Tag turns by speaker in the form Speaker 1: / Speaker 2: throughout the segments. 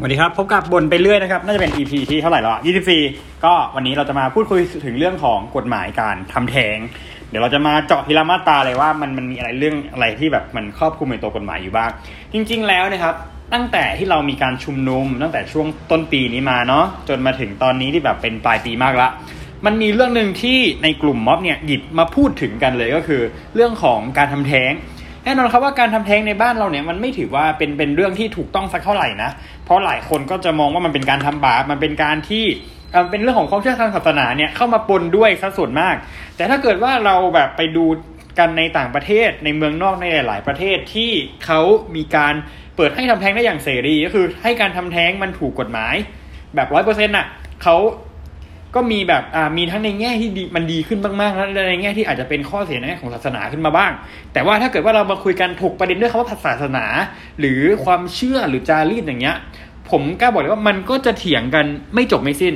Speaker 1: สวัสดีครับ พบกับบนไปเรื่อยนะครับ น่าจะเป็น EP ที่เท่าไหร่แล้วอะ24ก็วันนี้เราจะมาพูดคุยถึงเรื่องของกฎหมายการทำแท้ง เดี๋ยวเราจะมาเจาะทีละมาตราเลยว่ามันมันมีอะไรเรื่องอะไรที่แบบมันครอบคลุมในตัวกฎหมายอยู่บ้าง จริง ๆ แล้วนะครับ ตั้งแต่ที่เรามีการชุมนุม ตั้งแต่ช่วงต้นปีนี้มาเนาะจนมาถึงตอนนี้ที่แบบเป็นปลายปีมากละ มันมีเรื่องหนึ่งที่ในกลุ่มม็อบเนี่ยหยิบมาพูดถึงกันเลยก็คือ เรื่องของการทำแท้ง น่นอนครับว่าการทำแท้งในบ้านเราเนี่ยมันไม่ถือว่าเป็นเป็นเรื่องที่ถูกต้องสักเท่าไหร่นะ เพราะหลายคนก็จะมองว่ามันเป็นการทำบาปมันเป็นการที่เป็นเรื่องของความเชื่อทางศาสนาเนี่ยเข้ามาปนด้วยซะส่วนมาก แต่ถ้าเกิดว่าเราแบบไปดูกันในต่างประเทศในเมืองนอกในหลาย ๆ ประเทศที่เขามีการเปิดให้ทำแท้งได้อย่างเสรีก็คือให้การทำแท้งมันถูกกฎหมาย แบบร้อยเปอร์เซ็นต์่ะเขา ก็มีแบบอ่ามีทั้งในแง่ที่ดีมันดีขึ้นมากๆและในแง่ที่อาจจะเป็นข้อเสียในแง่ของศาสนาขึ้นมาบ้าง แต่ว่าถ้าเกิดว่าเรามาคุยกันถกประเด็นด้วยคำว่าศาสนา หรือความเชื่อหรือจารีตอย่างเงี้ย ผมกล้าบอกเลยว่ามันก็จะเถียงกันไม่จบไม่สิ้น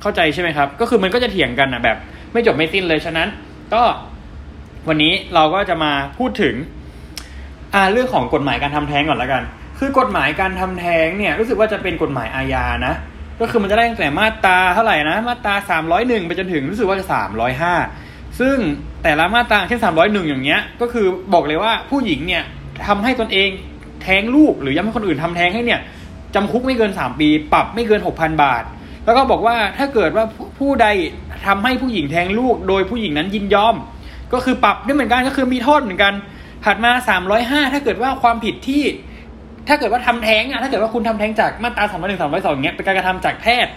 Speaker 1: เข้าใจใช่ไหมครับ ก็คือมันก็จะเถียงกันนะแบบ ไม่จบไม่สิ้นเลยฉะนั้น ก็วันนี้เราก็จะมาพูดถึงอ่าเรื่องของกฎหมายการทำแท้งก่อนล้วกัน คือกฎหมายการทำแท้งเนี่ยรู้สึกว่าจะเป็นกฎหมายอาญานะ ก็คือมันจะได้ตั้งแต่มาตราเท่าไหร่นะ มาตราสามร้อยหนึ่งไปจนถึงรู้สึกว่าจะสามร้อยห้าซึ่งแต่ละมาตราเช่นสามร้อยหนึ่งอย่างเงี้ย ก็คือบอกเลยว่าผู้หญิงเนี่ยทำให้ตนเองแท้งลูกหรือย้ำให้คนอื่นทำแท้งให้เนี่ยจำคุกไม่เกินสามปี ปรับไม่เกินหกพันบาท แล้วก็บอกว่าถ้าเกิดว่าผู้ใดทำให้ผู้หญิงแท้งลูก โดยผู้หญิงนั้นยินยอม ก็คือปรับด้วยเหมือนกันก็คือมีโทษเหมือนกัน ถัดมาสามร้อยห้าถ้าเกิดว่าความผิดที่ ถ้าเกิดว่าทำแท้งอะถ้าเกิดว่าคุณทำแท้งจากมาตราสองร้อยหนึ่งสามร้อยสองเงี้ยเป็นการกระทำจากแพทย์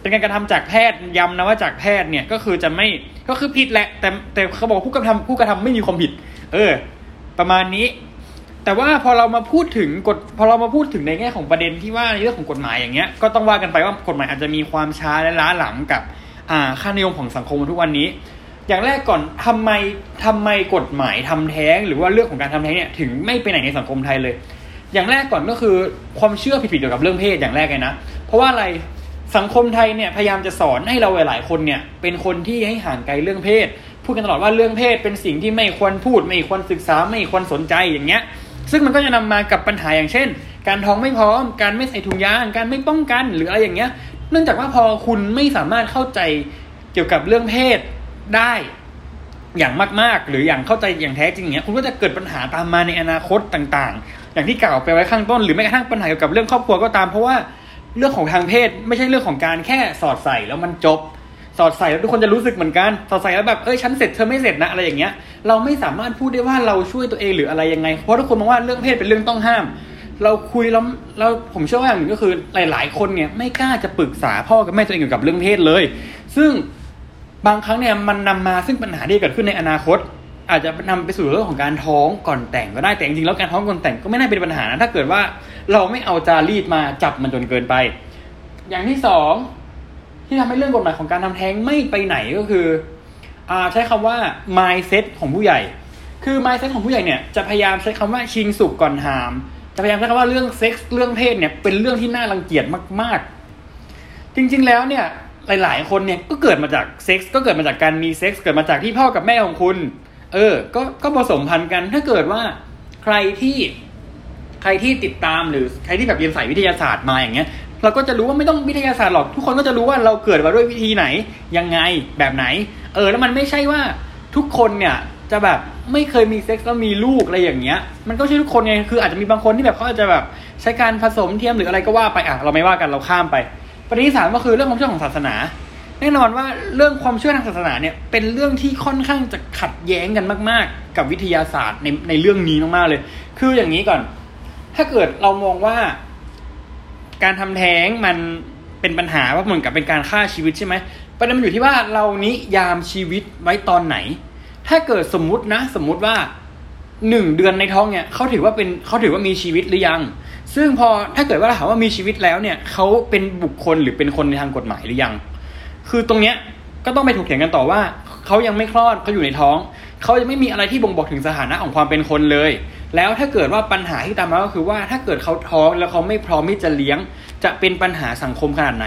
Speaker 1: เป็นการกระทำจากแพทย์ย้ำนะว่าจากแพทย์เนี่ยก็คือจะไม่ก็คือผิดแหละ แต่แต่เขาบอกผู้กระทำผู้กระทำไม่มีความผิด เออ ประมาณนี้ แต่ว่าพอเรามาพูดถึงกฎพอเรามาพูดถึงในแง่ของประเด็นที่ว่าในเรื่องของกฎหมายอย่างเงี้ยก็ต้องว่ากันไปว่ากฎหมายอาจจะมีความช้าและล้าหลังกับอ่าค่านิยมของสังคมทุกวันนี้ อย่างแรกก่อนทำไมทำไมกฎหมายทำแท้ง หรือว่าเรื่องของการทำแท้งเนี่ยถึงไม่ไปไหนในสังคมไทยเลย อย่างแรกก่อนก็คือความเชื่อผิดๆเกี่ยวกับเรื่องเพศอย่างแรกเลยนะ เพราะว่าอะไรสังคมไทยเนี่ยพยายามจะสอนให้เราหลายๆคนเนี่ยเป็นคนที่ให้ห่างไกลเรื่องเพศ พูดกันตลอดว่าเรื่องเพศเป็นสิ่งที่ไม่ควรพูด ไม่ควรศึกษาไม่ควรสนใจอย่างเงี้ย ซึ่งมันก็จะนำมากับปัญหาอย่างเช่น การท้องไม่พร้อม การไม่ใส่ถุงยาง การไม่ป้องกันหรืออะไรอย่างเงี้ย เนื่องจากว่าพอคุณไม่สามารถเข้าใจเกี่ยวกับเรื่องเพศได้ อย่างมากๆ หรืออย่างเข้าใจอย่างแท้จริงเงี้ยคุณก็จะเกิดปัญหาตามมาในอนาคตต่างๆ อย่างที่กล่าวไปไว้ข้างต้น หรือแม้กระทั่งปัญหาเกี่ยวกับเรื่องครอบครัวก็ตาม เพราะว่าเรื่องของทางเพศไม่ใช่เรื่องของการแค่สอดใส่แล้วมันจบ สอดใส่แล้วทุกคนจะรู้สึกเหมือนกัน สอดใส่แล้วแบบเอ้ยฉันเสร็จเธอไม่เสร็จนะอะไรอย่างเงี้ย เราไม่สามารถพูดได้ว่าเราช่วยตัวเองหรืออะไรยังไง เพราะทุกคนมองว่าเรื่องเพศเป็นเรื่องต้องห้าม เราคุยแล้วเราผมเชื่อว่าอย่างหนึ่งก็คือหลาย ๆ คนเนี่ยไม่กล้าจะปรึกษาพ่อกับแม่ตัวเองเกี่ยวกับเรื่องเพศเลย ซึ่ง บางครั้งเนี่ยมันนำมาซึ่งปัญหาที่เกิดขึ้นในอนาคต อาจจะนำไปสู่เรื่องของการท้องก่อนแต่งก็ได้แต่จริงๆแล้วการท้องก่อนแต่งก็ไม่น่าเป็นปัญหานะถ้าเกิดว่าเราไม่เอาจารีตมาจับมันจนเกินไป อย่างที่สองที่ทำให้เรื่องกฎหมายของการทำแท้งไม่ไปไหนก็คืออ่าใช้คำว่า mindset ของผู้ใหญ่ คือ mindset ของผู้ใหญ่เนี่ยจะพยายามใช้คำว่าชิงสุกก่อนหาม จะพยายามใช้คำว่าเรื่องเซ็กส์เรื่องเพศเนี่ยเป็นเรื่องที่น่ารังเกียจมาก ๆ จริง ๆ แล้วเนี่ย หลาย ๆ คนเนี่ยก็เกิดมาจากเซ็กส์ก็เกิดมาจากการมีเซ็กส์เกิดมาจากที่พ่อกับแม่ของคุณ เออ ก็ก็ผสมพันธุ์กันถ้าเกิดว่าใครที่ใครที่ติดตามหรือใครที่แบบเรียนสายวิทยาศาสตร์มาอย่างเงี้ย เราก็จะรู้ว่าไม่ต้องวิทยาศาสตร์หรอกทุกคนก็จะรู้ว่าเราเกิดมาด้วยวิธีไหน ยังไงแบบไหน เออ แล้วมันไม่ใช่ว่าทุกคนเนี่ยจะแบบไม่เคยมีเซ็กส์แล้วมีลูกอะไรอย่างเงี้ย มันก็ใช่ทุกคนไงคืออาจจะมีบางคนที่แบบเขาอาจจะแบบใช้การผสมเทียมหรืออะไรก็ว่าไปอะเราไม่ว่ากันเราข้ามไป ประเด็นที่สามก็คือเรื่องความเชื่อของศาสนา แน่นอนว่าเรื่องความเชื่อทางศาสนาเนี่ยเป็นเรื่องที่ค่อนข้างจะขัดแย้งกันมาก ๆ กับวิทยาศาสตร์ในในเรื่องนี้มากๆเลย คืออย่างนี้ก่อน ถ้าเกิดเรามองว่า การทำแท้งมันเป็นปัญหาว่าเหมือนกับเป็นการฆ่าชีวิตใช่ไหมประเด็นมันอยู่ที่ว่าเรานิยามชีวิตไว้ตอนไหน ถ้าเกิดสมมุตินะ สมมุติว่าหนึ่งเดือนในท้องเนี่ยเขาถือว่าเป็นเขาถือว่ามีชีวิตหรือยัง ซึ่งพอถ้าเกิดว่าเราถามว่ามีชีวิตแล้วเนี่ยเขาเป็นบุคคลหรือเป็นคนในทางกฎหมายหรือยัง คือตรงเนี้ยก็ต้องไปถกเถียงกันต่อว่าเขายังไม่คลอดเขาอยู่ในท้องเขายังไม่มีอะไรที่บ่งบอกถึงสถานะของความเป็นคนเลย แล้วถ้าเกิดว่าปัญหาที่ตามมาก็คือว่าถ้าเกิดเขาท้องแล้วเขาไม่พร้อมที่จะเลี้ยง จะเป็นปัญหาสังคมขนาดไหน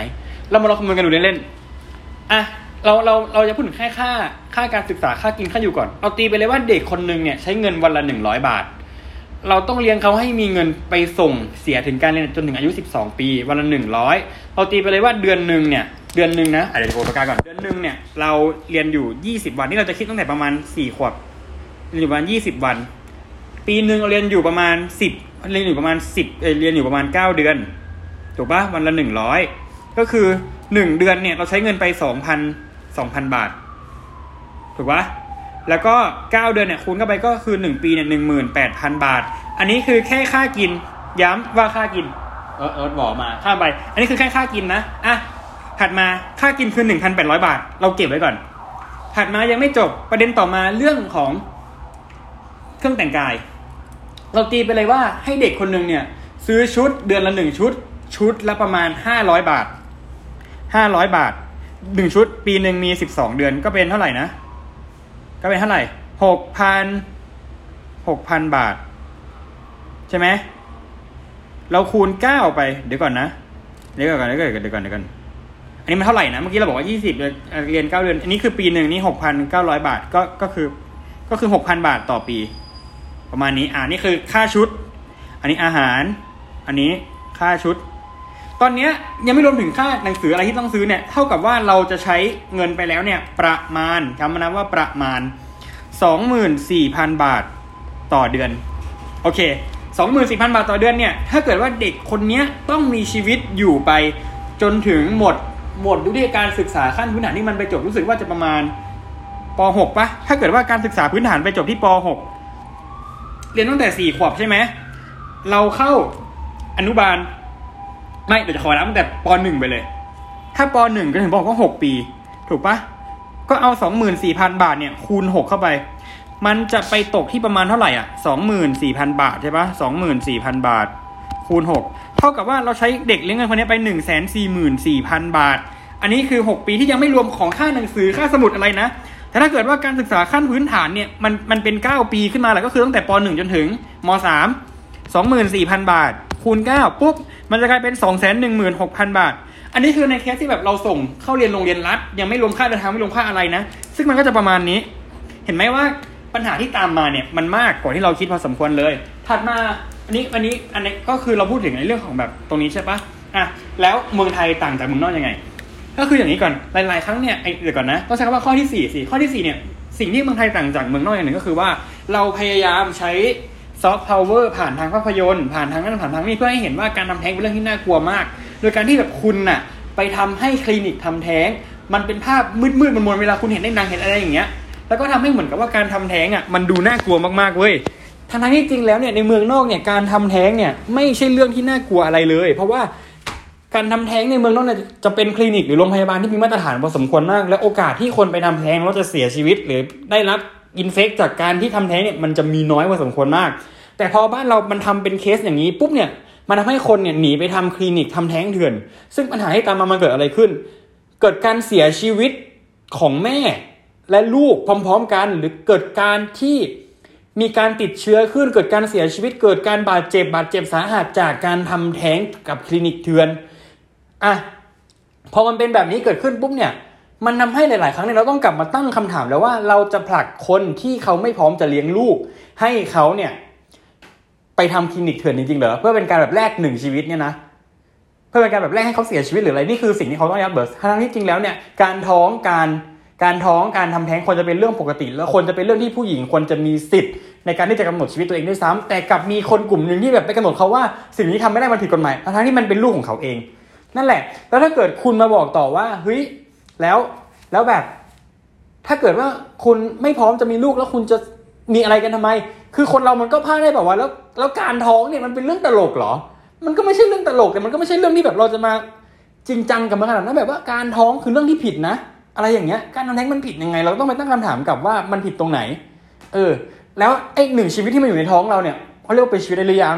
Speaker 1: เรามาลองคำนวณกันดูเล่นๆอะเราเราเราจะพูดถึงแค่ค่าค่าการศึกษาค่ากินค่าอยู่ก่อน เอาตีไปเลยว่าเด็กคนหนึ่งเนี่ยใช้เงินวันละหนึ่งร้อยบาท เราต้องเลี้ยงเขาให้มีเงินไปส่งเสียถึงการเรียนจนถึงอายุ 12 ปี วันละหนึ่งร้อยเราตีไปเลยว่าเดือนหนึ่งเนี่ยเดือนหนึ่งนะอะเดี๋ยวโฟกัสก่อนเดือนหนึ่งเนี่ยเราเรียนอยู่ 20 วันนี่เราจะคิดตั้งแต่ประมาณ4ขวบเรียนอยู่ประมาณ 20 วัน ปีหนึ่งเราเรียนอยู่ประมาณ 10 เรียนอยู่ประมาณ 10เเรียนอยู่ประมาณ 9 เดือนถูกปะวันละ 100 ก็คือ 1 เดือนเนี่ยเราใช้เงินไป 2,000 2,000 บาทถูกปะ แล้วก็ 9 เดือนเนี่ยคูณเข้าไปก็คือ 1 ปีเนี่ย18,000บาท อันนี้คือแค่ค่ากิน ย้ำว่าค่ากิน เออเออบอกมาค่าไป อันนี้คือแค่ค่ากินนะอะถัดมาค่ากินคือ1,800บาท เราเก็บไว้ก่อน ถัดมายังไม่จบประเด็นต่อมาเรื่องของเครื่องแต่งกาย เราตีไปเลยว่าให้เด็กคนหนึ่งเนี่ย ซื้อชุดเดือนละหนึ่งชุด ชุดละประมาณ500บาท500บาทหนึ่งชุด ปีหนึ่งมี12เดือนก็เป็นเท่าไหร่นะ ก็เป็นเท่าไหร่หกพันหกพันบาท ใช่ไหมเราคูณเก้าไป เดี๋ยวก่อนนะ เดี๋ยวก่อนเดี๋ยวก่อนเดี๋ยวก่อนเดี๋ยวก่อนอันนี้มันเท่าไหร่นะ เมื่อกี้เราบอกว่ายี่สิบเรียนเก้าเดือน อันนี้คือปีหนึ่งนี่หกพันเก้าร้อยบาท ก็ก็คือก็คือหกพันบาทต่อปี ประมาณนี้ อ่านี่คือค่าชุด อันนี้อาหาร อันนี้ค่าชุด ตอนนี้ยังไม่รวมถึงค่าหนังสืออะไรที่ต้องซื้อเนี่ย เท่ากับว่าเราจะใช้เงินไปแล้วเนี่ย ประมาณคำนะว่าประมาณสองหมื่นสี่พันบาทต่อเดือน โอเคสองหมื่นสี่พันบาทต่อเดือนเนี่ย ถ้าเกิดว่าเด็กคนนี้ต้องมีชีวิตอยู่ไปจนถึงหมดหมดวิธีการศึกษาขั้นพื้นฐานที่มันไปจบรู้สึกว่าจะประมาณป .6 ปะถ้าเกิดว่าการศึกษาพื้นฐานไปจบที่ป .6 เรียนตั้งแต่สี่ขวบใช่ไหม เราเข้าอนุบาล ไม่เดี๋ยวจะขอนับตั้งแต่ปหนึ่งไปเลย ถ้าปหนึ่งก็ถึงบอกว่าหกปี ถูกปะก็เอาสองหมื่นสี่พันบาทเนี่ย คูณหกเข้าไป มันจะไปตกที่ประมาณเท่าไหร่อะสองหมื่นสี่พันบาทใช่ปะสองหมื่นสี่พันบาท คูณหกเท่ากับว่าเราใช้เด็กเลี้ยงเงินคนนี้ไปหนึ่งแสนสี่หมื่นสี่พันบาท อันนี้คือหกปีที่ยังไม่รวมของค่าหนังสือค่าสมุดอะไรนะแต่ถ้าเกิดว่าการศึกษาขั้นพื้นฐานเนี่ยมันมันเป็นเก้าปีขึ้นมาแหละก็คือตั้งแต่ปหนึ่งจนถึงมสามสองหมื่นสี่พันบาท คูณเก้าปุ๊บ มันจะกลายเป็นสองแสนหนึ่งหมื่นหกพันบาท อันนี้คือในเคสที่แบบเราส่งเข้าเรียนโรงเรียนรัฐ ยังไม่รวมค่าเดินทางไม่รวมค่าอะไรนะ ซึ่งมันก็จะประมาณนี้ เห็นไหมว่าปัญหาที่ตามมาเนี่ยมันมากกว่าที่เราคิดพอสมควรเลย ถัดมาอันนี้อันนี้อันนี้ก็คือเราพูดถึงในเรื่องของแบบตรงนี้ใช่ปะอะแล้วเมืองไทยต่างจากเมืองนอกยังไง ก็คืออย่างนี้ก่อนหลายๆครั้งเนี่ยไอเดี๋ยวก่อนนะต้องใช้คำว่าข้อที่สี่สิข้อที่สี่เนี่ยสิ่งที่เมืองไทยต่างจากเมืองนอกอย่างหนึ่งก็คือว่า เราพยายามใช้ ซอฟต์พาวเวอร์ผ่านทางภาพยนตร์ผ่านทางนั้นผ่านทางนี้เพื่อให้เห็นว่าการทำแท้งเป็นเรื่องที่น่ากลัวมาก โดยการที่แบบคุณน่ะ ไปทำให้คลินิกทำแท้ง มันเป็นภาพมืดๆมนๆเวลาคุณเห็นในนังเห็นอะไรอย่างเงี้ยแล้วก็ทำให้เหมือนกับว่าการทำแท้งอะมันดูน่ากลัวมากๆเว้ยทั้งที่จริงแล้วเนี่ยในเมืองนอกเนี่ยการทำแท้งเนี่ยไม่ใช่เรื่องที่น่ากลัวอะไรเลย เพราะว่าการทำแท้งในเมืองนอกเนี่ยจะเป็นคลินิกหรือโรงพยาบาลที่มีมาตรฐานพอสมควรมาก และโอกาสที่คนไปทำแท้งแล้วจะเสียชีวิตหรือได้รับ อินเฟกจากการที่ทำแท้งเนี่ยมันจะมีน้อยพอสมควรมาก แต่พอบ้านเรามันทำเป็นเคสอย่างนี้ปุ๊บเนี่ยมันทำให้คนเนี่ยหนีไปทำคลินิกทำแท้งเถื่อน ซึ่งปัญหาที่ตามมามันเกิดอะไรขึ้น เกิดการเสียชีวิตของแม่และลูกพร้อม ๆ กัน หรือเกิดการที่มีการติดเชื้อขึ้น เกิดการเสียชีวิต เกิดการบาดเจ็บบาดเจ็บสาหัสจากการทำแท้งกับคลินิกเถื่อนอะพอมันเป็นแบบนี้เกิดขึ้นปุ๊บเนี่ย มันทาให้หลาย ๆ ครั้งเนี่ยเราต้องกลับมาตั้งคำถามแล้วว่าเราจะผลักคนที่เขาไม่พร้อมจะเลี้ยงลูก ให้เขาเนี่ย ไปทำคลินิกเถื่อนจริง ๆ เหรอเพื่อเป็นการแบบแลกหนึ่งชีวิตเนี่ยนะเพื่อเป็นการแบบแรกให้เขาเสียชีวิตหรืออะไรนี่คือสิ่งที่เขาต้องยับเบิร์สทั้งที่จริงแล้วเนี่ยการท้องการการท้องการทำแท้งควรจะเป็นเรื่องปกติ แล้วควรจะเป็นเรื่องที่ผู้หญิงควรจะมีสิทธิ์ในการที่จะกำหนดชีวิตตัวเองด้วยซ้ำแต่กลับมีคนกลุ่มหนึ่งที่แบบไปกำหนดเขาว่าสิ่งนี้ทำไม่ได้มันผิดกฎหมายทั้งที่มันเป็นลูกของเขาเอง นั่นแหละ แล้วถ้าเกิดคุณมาบอกต่อว่าเฮ้ย แล้วแล้วแบบ ถ้าเกิดว่าคุณไม่พร้อมจะมีลูกแล้วคุณจะมีอะไรกันทำไม คือคนเรามันก็พลาดได้แบบว่าแล้วแล้วการท้องเนี่ยมันเป็นเรื่องตลกเหรอ มันก็ไม่ใช่เรื่องตลกแต่มันก็ไม่ใช่เรื่องที่แบบเราจะมาจริงจังกับมันขนาดนั้นแบบว่าการท้องคือเรื่องที่ผิดนะ อะไรอย่างเงี้ย การทำแท้งมันผิดยังไง เราต้องไปตั้งคำถามกับว่ามันผิดตรงไหน เออ แล้วไอ้หนึ่งชีวิตที่มันอยู่ในท้องเราเนี่ยเขาเรียกว่าเป็นชีวิตได้หรือยัง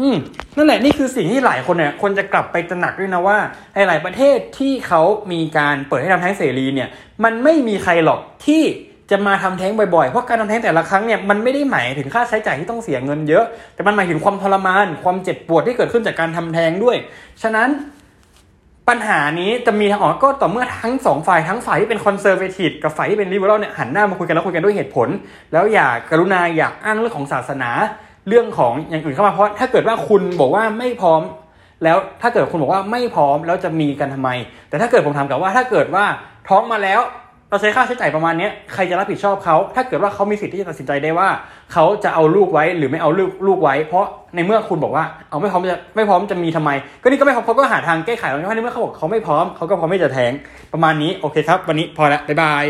Speaker 1: อืมนั่นแหละนี่คือสิ่งที่หลายคนเนี่ยคนจะกลับไปตระหนักด้วยนะว่าหลายประเทศที่เขามีการเปิดให้ทำแท้งเสรีเนี่ย มันไม่มีใครหรอกที่จะมาทำแท้งบ่อย ๆ เพราะการทำแท้งแต่ละครั้งเนี่ยมันไม่ได้หมายถึงค่าใช้จ่ายที่ต้องเสียเงินเยอะ แต่มันหมายถึงความทรมาน ความเจ็บปวดที่เกิดขึ้นจากการทำแท้งด้วย ฉะนั้นปัญหานี้จะมีทางออกก็ต่อเมื่อทั้งสองฝ่ายทั้งฝ่ายที่เป็นคอนเซอร์เวทีฟกับฝ่ายที่เป็นลิเบอรัลเนี่ยหันหน้ามาคุยกันแล้วคุยกันด้วยเหตุผล แล้วอย่ากรุณาอย่าอ้างเรื่องของศาสนา เรื่องของอย่างอื่นเข้ามาเพราะถ้าเกิดว่าคุณบอกว่าไม่พร้อม แล้วถ้าเกิดคุณบอกว่าไม่พร้อมแล้วจะมีกันทำไม แต่ถ้าเกิดผมถามกับว่าถ้าเกิดว่าท้องมาแล้วเราใช้ค่าใช้จ่ายประมาณนี้ใครจะรับผิดชอบเขา ถ้าเกิดว่าเขามีสิทธิ์ที่จะตัดสินใจได้ว่า เขาจะเอาลูกไว้หรือไม่เอาลูกลูกไว้ เพราะในเมื่อคุณบอกว่าเอาไม่พร้อมจะไม่พร้อมจะมีทำไม ก็นี่ก็ไม่พร้อมเขาก็หาทางแก้ไขแล้วในเมื่อเขาบอกเขาไม่พร้อมเขาก็พร้อมไม่จะแท้งประมาณนี้โอเคครับ วันนี้พอละบ๊ายบาย